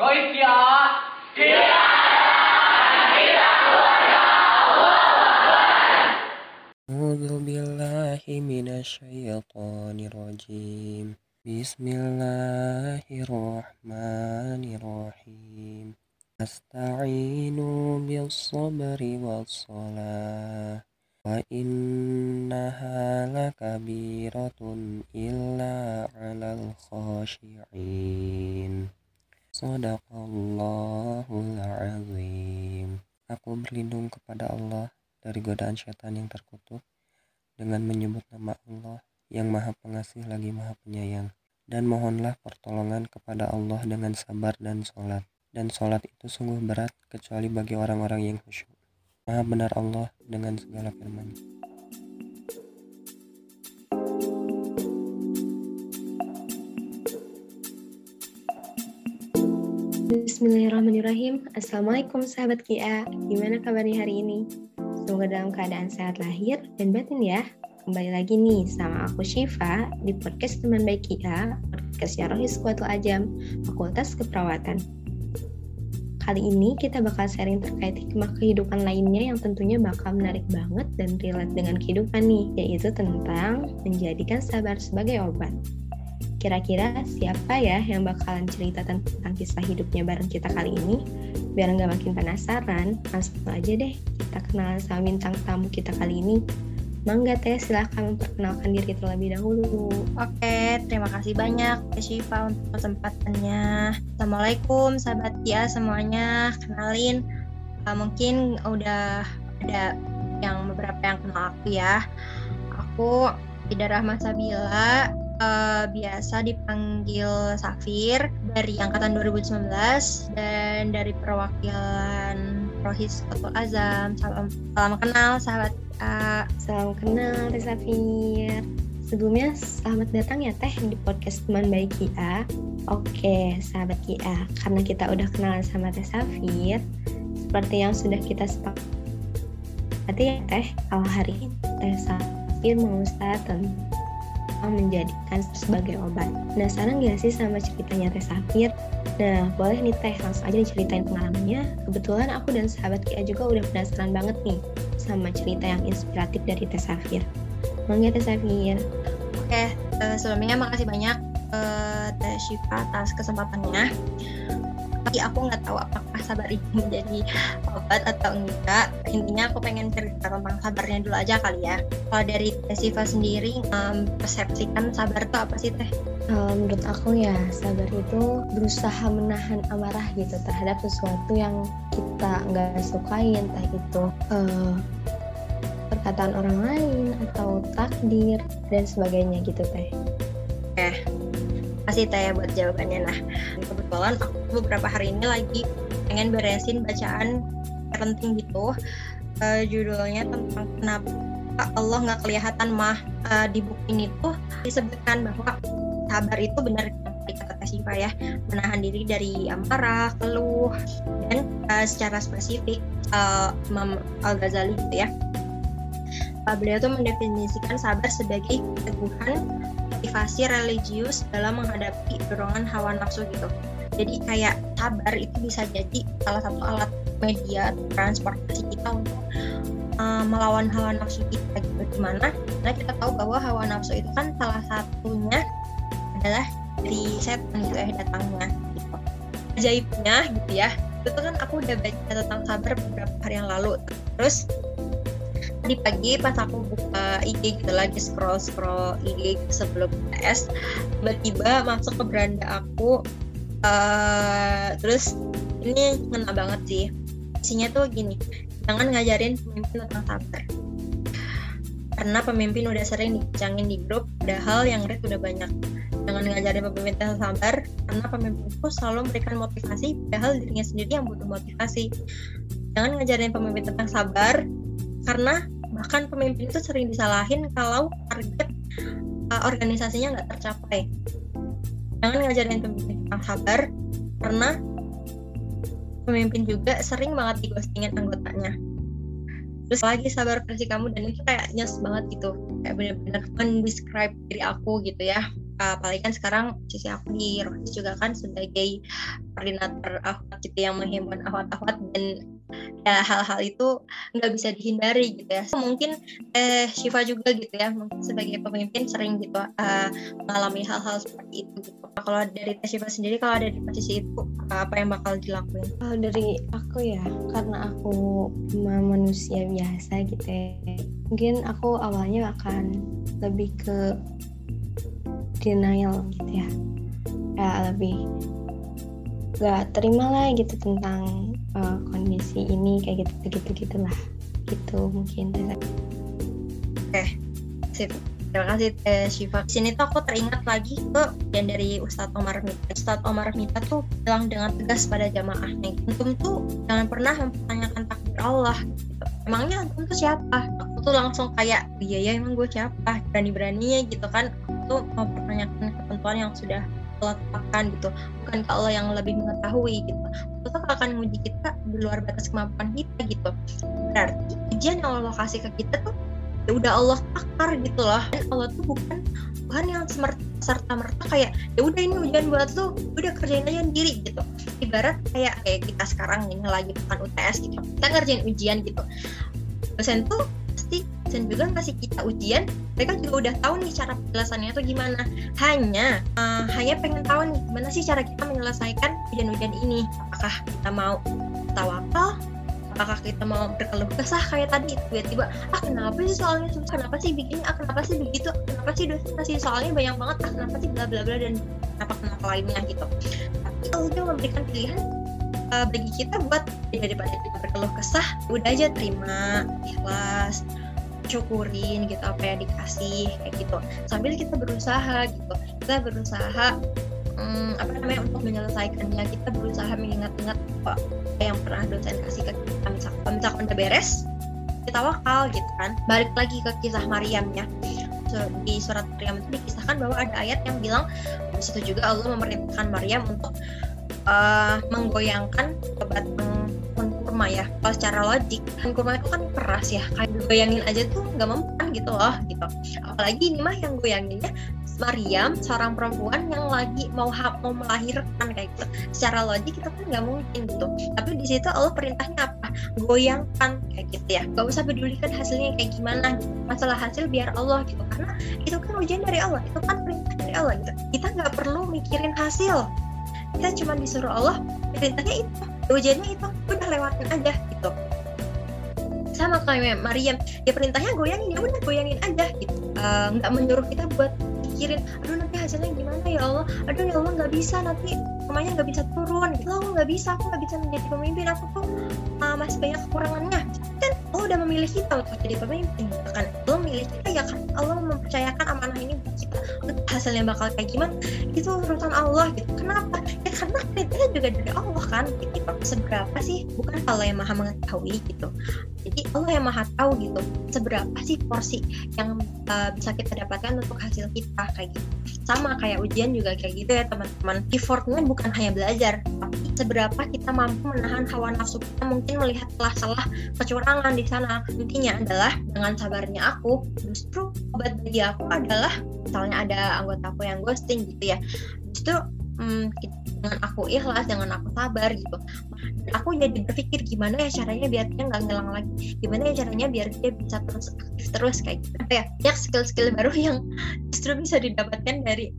Roisya, tidak أعوذ بالله من الشيطان الرجيم. بسم الله الرحمن الرحيم. أستعينوا بالصبر والصلاة. وإنها لكبيرة إلا على الخاشعين. Sadaqallahul azim. Aku berlindung kepada Allah dari godaan setan yang terkutuk dengan menyebut nama Allah yang maha pengasih lagi maha penyayang. Dan mohonlah pertolongan kepada Allah dengan sabar dan sholat. Dan sholat itu sungguh berat kecuali bagi orang-orang yang khusyuk. Maha benar Allah dengan segala firman-Nya. Bismillahirrahmanirrahim Assalamualaikum sahabat Kia Gimana kabarnya hari ini? Semoga dalam keadaan sehat lahir dan batin ya Kembali lagi nih sama aku Syifa Di podcast teman baik Kia Podcast Yarohis Kuatul Ajam Fakultas Keperawatan Kali ini kita bakal sharing terkait hikmah kehidupan lainnya yang tentunya bakal menarik banget dan relate dengan kehidupan nih, yaitu tentang menjadikan sabar sebagai obat. Kira-kira siapa ya yang bakalan cerita tentang kisah hidupnya bareng kita kali ini? Biar nggak makin penasaran, langsung aja deh kita kenalan sama bintang tamu kita kali ini. Mangga Teh, silahkan memperkenalkan diri terlebih dahulu. Oke, terima kasih banyak Teh Syifa untuk kesempatannya. Assalamualaikum sahabat Kia semuanya. Kenalin, uh, mungkin udah ada yang beberapa yang kenal aku ya. Aku Ida Rahma Sabila, uh, biasa dipanggil Safir dari angkatan 2019 dan dari perwakilan Rohis Kotul Azam. Salam, salam kenal sahabat uh, Salam kenal Teh Safir. Sebelumnya selamat datang ya Teh di podcast teman baik Kia. Oke, sahabat Kia, karena kita udah kenalan sama Teh Safir, seperti yang sudah kita sepakati ya Teh, kalau hari ini Teh Safir mau start menjadikan sebagai obat. Penasaran gak sih sama ceritanya Teh Safir? Nah, boleh nih Teh, langsung aja diceritain pengalamannya. Kebetulan aku dan sahabat Kia juga udah penasaran banget nih sama cerita yang inspiratif dari Teh Safir. Mangga Teh Safir. Oke, uh, sebelumnya makasih banyak uh, Teh Syifa atas kesempatannya. Tapi aku nggak tahu apakah sabar ini menjadi obat atau enggak. Intinya aku pengen cerita tentang sabarnya dulu aja kali ya. Kalau dari Syifa sendiri, um, persepsikan sabar itu apa sih Teh? Menurut aku ya sabar itu berusaha menahan amarah gitu terhadap sesuatu yang kita nggak sukai entah itu uh, perkataan orang lain atau takdir dan sebagainya gitu teh. Oke, kasih teh buat jawabannya. Nah, kebetulan aku beberapa hari ini lagi pengen beresin bacaan parenting gitu. Uh, judulnya tentang kenapa Allah nggak kelihatan mah. Uh, di buku ini tuh disebutkan bahwa sabar itu benar kata Syifa ya. Menahan diri dari amarah, keluh dan uh, secara spesifik uh, Imam Al Ghazali gitu ya. Uh, beliau tuh mendefinisikan sabar sebagai keteguhan motivasi religius dalam menghadapi dorongan hawa nafsu gitu jadi kayak sabar itu bisa jadi salah satu alat media transportasi kita untuk uh, melawan hawa nafsu kita gitu. Gimana karena kita tahu bahwa hawa nafsu itu kan salah satunya adalah dari setan gitu ya datangnya gitu. ajaibnya gitu ya. Itu kan aku udah baca tentang sabar beberapa hari yang lalu. Terus tadi pagi pas aku buka IG gitu lagi scroll scroll IG sebelum tes tiba-tiba masuk ke beranda aku uh, terus ini ngena banget sih. Isinya tuh gini jangan ngajarin pemimpin tentang sabar karena pemimpin udah sering dicangin di grup padahal yang read udah banyak. Jangan ngajarin pemimpin tentang sabar karena pemimpin itu selalu memberikan motivasi padahal dirinya sendiri yang butuh motivasi. Jangan ngajarin pemimpin tentang sabar karena bahkan pemimpin itu sering disalahin kalau target uh, organisasinya nggak tercapai. Jangan ngajarin pemimpin tentang sabar karena pemimpin juga sering banget digostingin anggotanya. Terus lagi sabar versi kamu dan itu kayak nyes banget gitu. Kayak bener-bener mendescribe diri aku gitu ya. Apalagi kan sekarang sisi aku di Rohis juga kan sebagai koordinator ahwat gitu yang menghimpun ahwat-ahwat dan ya hal-hal itu nggak bisa dihindari gitu ya. Mungkin eh Shiva juga gitu ya mungkin sebagai pemimpin sering gitu uh, mengalami hal-hal seperti itu gitu. Kalau dari Shiva sendiri kalau ada di posisi itu apa yang bakal dilakuin? Kalau dari aku ya karena aku manusia biasa gitu ya mungkin aku awalnya akan lebih ke denial gitu ya. Ya lebih gak terima lah gitu tentang uh, kondisi ini kayak gitu gitu gitulah. Gitu mungkin oke okay. sip. Terima kasih Teh Shiva di sini tuh aku teringat lagi ke yang dari Ustadz Omar Mita. Ustadz Omar Mita tuh bilang dengan tegas pada jamaahnya antum tuh jangan pernah mempertanyakan takdir Allah. Gitu. emangnya antum tuh siapa? Aku tuh langsung kayak iya ya emang gue siapa? Berani-beraninya gitu kan. Aku tuh mempertanyakan ketentuan yang sudah Allah tetapkan gitu. Bukan ke Allah yang lebih mengetahui gitu Allah akan menguji kita di luar batas kemampuan kita gitu. Berarti ujian yang Allah kasih ke kita tuh ya udah Allah takar gitu loh. Dan Allah tuh bukan Tuhan yang serta merta kayak ya udah ini ujian buat lo udah kerjain aja sendiri gitu. Ibarat kayak kayak kita sekarang ini lagi bukan UTS gitu. Kita ngerjain ujian gitu. Dosen tuh pasti dan juga ngasih kita ujian mereka juga udah tahu nih cara penjelasannya itu gimana. Hanya uh, hanya pengen tahu nih gimana sih cara kita menyelesaikan ujian-ujian ini? Apakah kita mau tawakal apakah kita mau berkeluh kesah kayak tadi tiba-tiba ah kenapa sih soalnya susah? Kenapa sih begini ah kenapa sih begitu? Kenapa sih dosen kasih soalnya banyak banget? Ah kenapa sih bla bla bla dan kenapa kenapa lainnya? Gitu. Tapi juga memberikan pilihan uh, bagi kita buat daripada kita berkeluh kesah udah aja terima ikhlas syukurin gitu apa yang dikasih kayak gitu. Sambil kita berusaha gitu. Kita berusaha hmm, apa namanya untuk menyelesaikannya. Kita berusaha mengingat-ingat apa yang pernah dosen kasih ke kita. Misalkan misalkan udah beres kita wakal gitu kan. Balik lagi ke kisah Maryam ya di surat Maryam itu dikisahkan bahwa ada ayat yang bilang di situ juga Allah memerintahkan Maryam untuk uh, menggoyangkan batang kurma ya. Kalau secara logik kan kurma itu kan keras ya. Kayak goyangin aja tuh nggak mempan gitu loh gitu. Apalagi ini mah yang goyanginnya Maryam seorang perempuan yang lagi mau mau melahirkan kayak gitu. Secara logik itu kan nggak mungkin gitu. Tapi di situ Allah perintahnya apa? Goyangkan kayak gitu ya. Gak usah pedulikan hasilnya kayak gimana gitu. masalah hasil biar Allah gitu. Karena itu kan ujian dari Allah. Itu kan perintah dari Allah gitu. Kita nggak perlu mikirin hasil kita cuma disuruh Allah perintahnya itu ujiannya itu udah lewatin aja gitu. Sama kayak Maryam ya perintahnya goyangin ya udah goyangin aja gitu. Eh, nggak uh, menyuruh kita buat pikirin aduh nanti hasilnya gimana ya Allah? Aduh ya Allah nggak bisa nanti rumahnya nggak bisa turun. Gitu aku nggak bisa aku nggak bisa menjadi pemimpin aku tuh uh, masih banyak kekurangannya udah memilih kita untuk jadi pemimpin gitu kan. Memilih kita ya kan? Allah mempercayakan amanah ini buat kita. Hasilnya bakal kayak gimana? Itu urusan Allah gitu. Kenapa? Ya karena perintahnya juga dari Allah kan. Gitu seberapa sih? Bukan Allah yang maha mengetahui gitu. Jadi Allah yang maha tahu gitu. Seberapa sih porsi yang uh, bisa kita dapatkan untuk hasil kita kayak gitu. Sama kayak ujian juga kayak gitu ya teman-teman. Effortnya bukan hanya belajar tapi seberapa kita mampu menahan hawa nafsu kita mungkin melihat salah-salah kecurangan di sana. Intinya adalah dengan sabarnya aku justru obat bagi aku adalah misalnya ada anggota aku yang ghosting gitu ya. Justru hmm, dengan aku ikhlas dengan aku sabar gitu. Aku jadi berpikir gimana ya caranya biar dia nggak ngilang lagi. Gimana ya caranya biar dia bisa terus aktif terus kayak gitu. Ya? Banyak skill-skill baru yang justru bisa didapatkan dari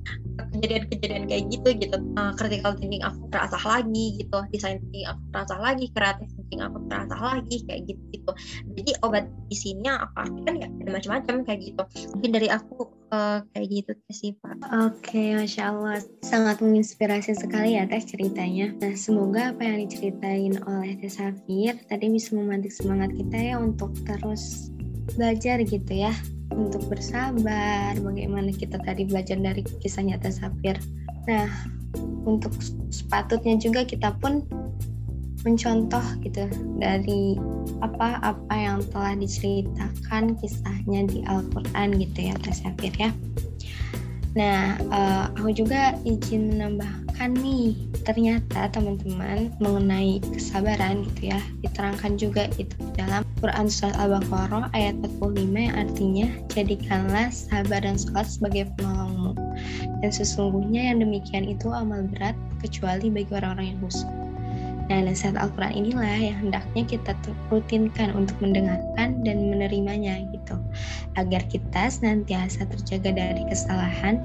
kejadian-kejadian kayak gitu gitu. Uh, critical thinking aku terasa lagi gitu design thinking aku terasa lagi kreatif thinking aku terasa lagi kayak gitu gitu jadi obat di sini aku artikan ya macam-macam kayak gitu. Mungkin dari aku uh, kayak gitu sih pak. Oke okay, masya allah. Sangat menginspirasi sekali ya teh ceritanya. Nah semoga apa yang diceritain oleh teh Safir tadi bisa memantik semangat kita ya untuk terus belajar gitu ya. Untuk bersabar, bagaimana kita tadi belajar dari kisah nyata Sapir. Nah, untuk sepatutnya juga kita pun mencontoh gitu dari apa-apa yang telah diceritakan kisahnya di Al-Quran gitu ya Teh Sapir ya. Nah, uh, aku juga izin menambahkan nih, ternyata teman-teman mengenai kesabaran gitu ya, diterangkan juga itu dalam Quran Surat Al-Baqarah ayat 45 yang artinya, jadikanlah sabar dan sholat sebagai penolongmu. Dan sesungguhnya yang demikian itu amal berat kecuali bagi orang-orang yang khusus. Nah, nasihat Al-Quran inilah yang hendaknya kita rutinkan untuk mendengarkan dan menerimanya gitu. Agar kita senantiasa terjaga dari kesalahan.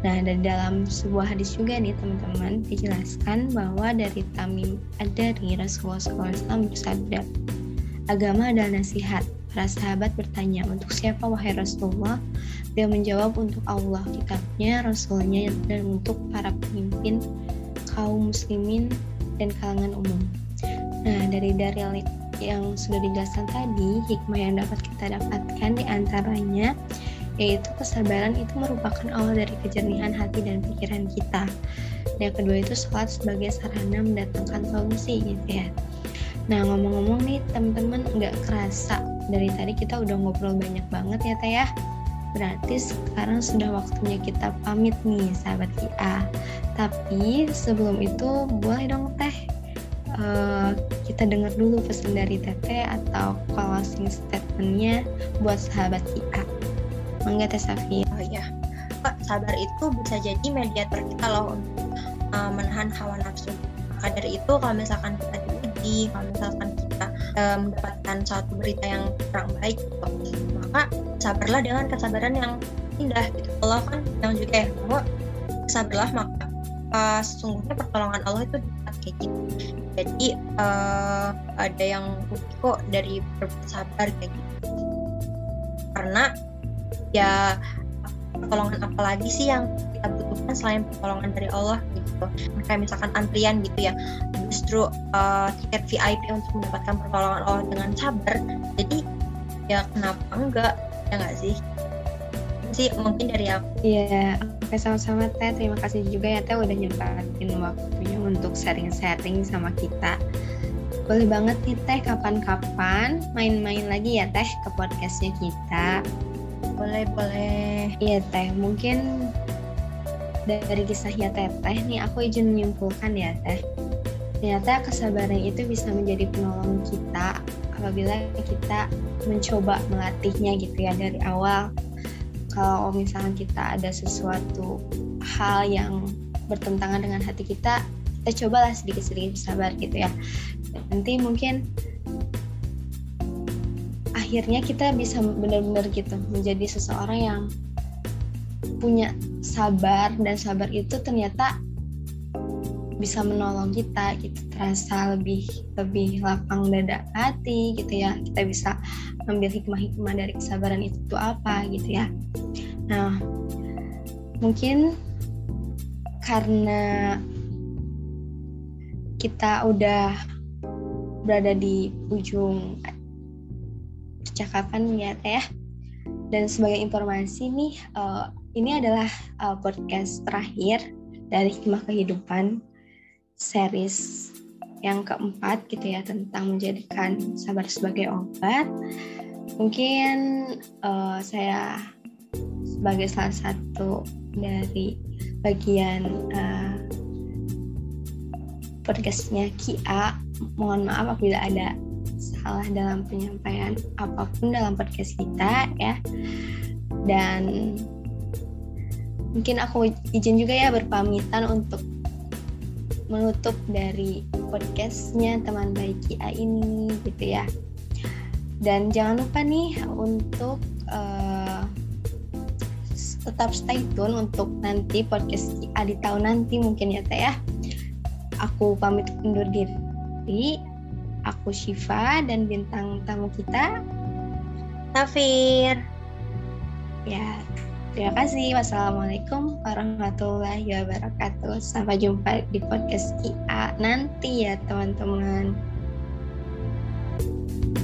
Nah, dari dalam sebuah hadis juga nih teman-teman dijelaskan bahwa dari Tamim Ad-Dari Rasulullah SAW bersabda, agama adalah nasihat. Para sahabat bertanya, untuk siapa wahai Rasulullah? Dia menjawab untuk Allah, kitabnya, Rasulnya, dan untuk para pemimpin kaum muslimin dan kalangan umum. Nah, dari dalil yang sudah dijelaskan tadi, hikmah yang dapat kita dapatkan di antaranya yaitu kesabaran itu merupakan awal dari kejernihan hati dan pikiran kita. Yang kedua itu sholat sebagai sarana mendatangkan solusi gitu ya. Nah ngomong-ngomong nih teman-teman nggak kerasa dari tadi kita udah ngobrol banyak banget ya teh ya. Berarti sekarang sudah waktunya kita pamit nih sahabat KIA. Tapi sebelum itu boleh dong teh uh, kita dengar dulu pesan dari Teteh atau closing statementnya buat sahabat KIA. Mangga Teh Safi. Oh iya, Pak, sabar itu bisa jadi mediator kita loh untuk uh, menahan hawa nafsu. Maka dari itu kalau misalkan kita diuji, kalau misalkan kita uh, mendapatkan suatu berita yang kurang baik, gitu, maka sabarlah dengan kesabaran yang indah gitu. Allah kan yang juga ya bahwa sabarlah maka uh, sesungguhnya pertolongan Allah itu dekat kayak gitu. Jadi uh, ada yang kok dari bersabar kayak gitu. Karena ya pertolongan apa lagi sih yang kita butuhkan selain pertolongan dari Allah gitu. Kayak misalkan antrian gitu ya. Justru uh, tiket VIP untuk mendapatkan pertolongan Allah dengan sabar. Jadi ya kenapa enggak? Ya enggak sih sih mungkin dari aku. Iya oke sama-sama teh. Terima kasih juga ya teh udah nyempatin waktunya untuk sharing-sharing sama kita. Boleh banget nih teh kapan-kapan main-main lagi ya teh ke podcastnya kita. Boleh boleh. Iya teh mungkin dari kisahnya teteh nih aku izin menyimpulkan ya teh. Ternyata kesabaran itu bisa menjadi penolong kita apabila kita mencoba melatihnya gitu ya dari awal kalau misalnya kita ada sesuatu hal yang bertentangan dengan hati kita kita cobalah sedikit-sedikit sabar gitu ya. Nanti mungkin akhirnya kita bisa benar-benar gitu menjadi seseorang yang punya sabar dan sabar itu ternyata bisa menolong kita gitu. Terasa lebih lebih lapang dada hati gitu ya. Kita bisa ambil hikmah-hikmah dari kesabaran itu tuh apa gitu ya. Nah mungkin karena kita udah berada di ujung percakapan ya teh ya. Dan sebagai informasi nih uh, ini adalah uh, podcast terakhir dari hikmah kehidupan series yang keempat gitu ya tentang menjadikan sabar sebagai obat. Mungkin uh, saya sebagai salah satu dari bagian uh, podcastnya Kia, mohon maaf apabila ada salah dalam penyampaian apa pun dalam podcast kita ya. Dan mungkin aku izin juga ya berpamitan untuk menutup dari podcastnya teman baik Kia ini gitu ya. Dan jangan lupa nih untuk uh, tetap stay tune untuk nanti podcast Kia di tahun nanti mungkin ya teh ya. Aku pamit undur diri. Aku Shiva dan bintang tamu kita Tafir. Ya Terima kasih. Wassalamualaikum warahmatullahi wabarakatuh. Sampai jumpa di podcast IA nanti ya teman-teman. Roy Kia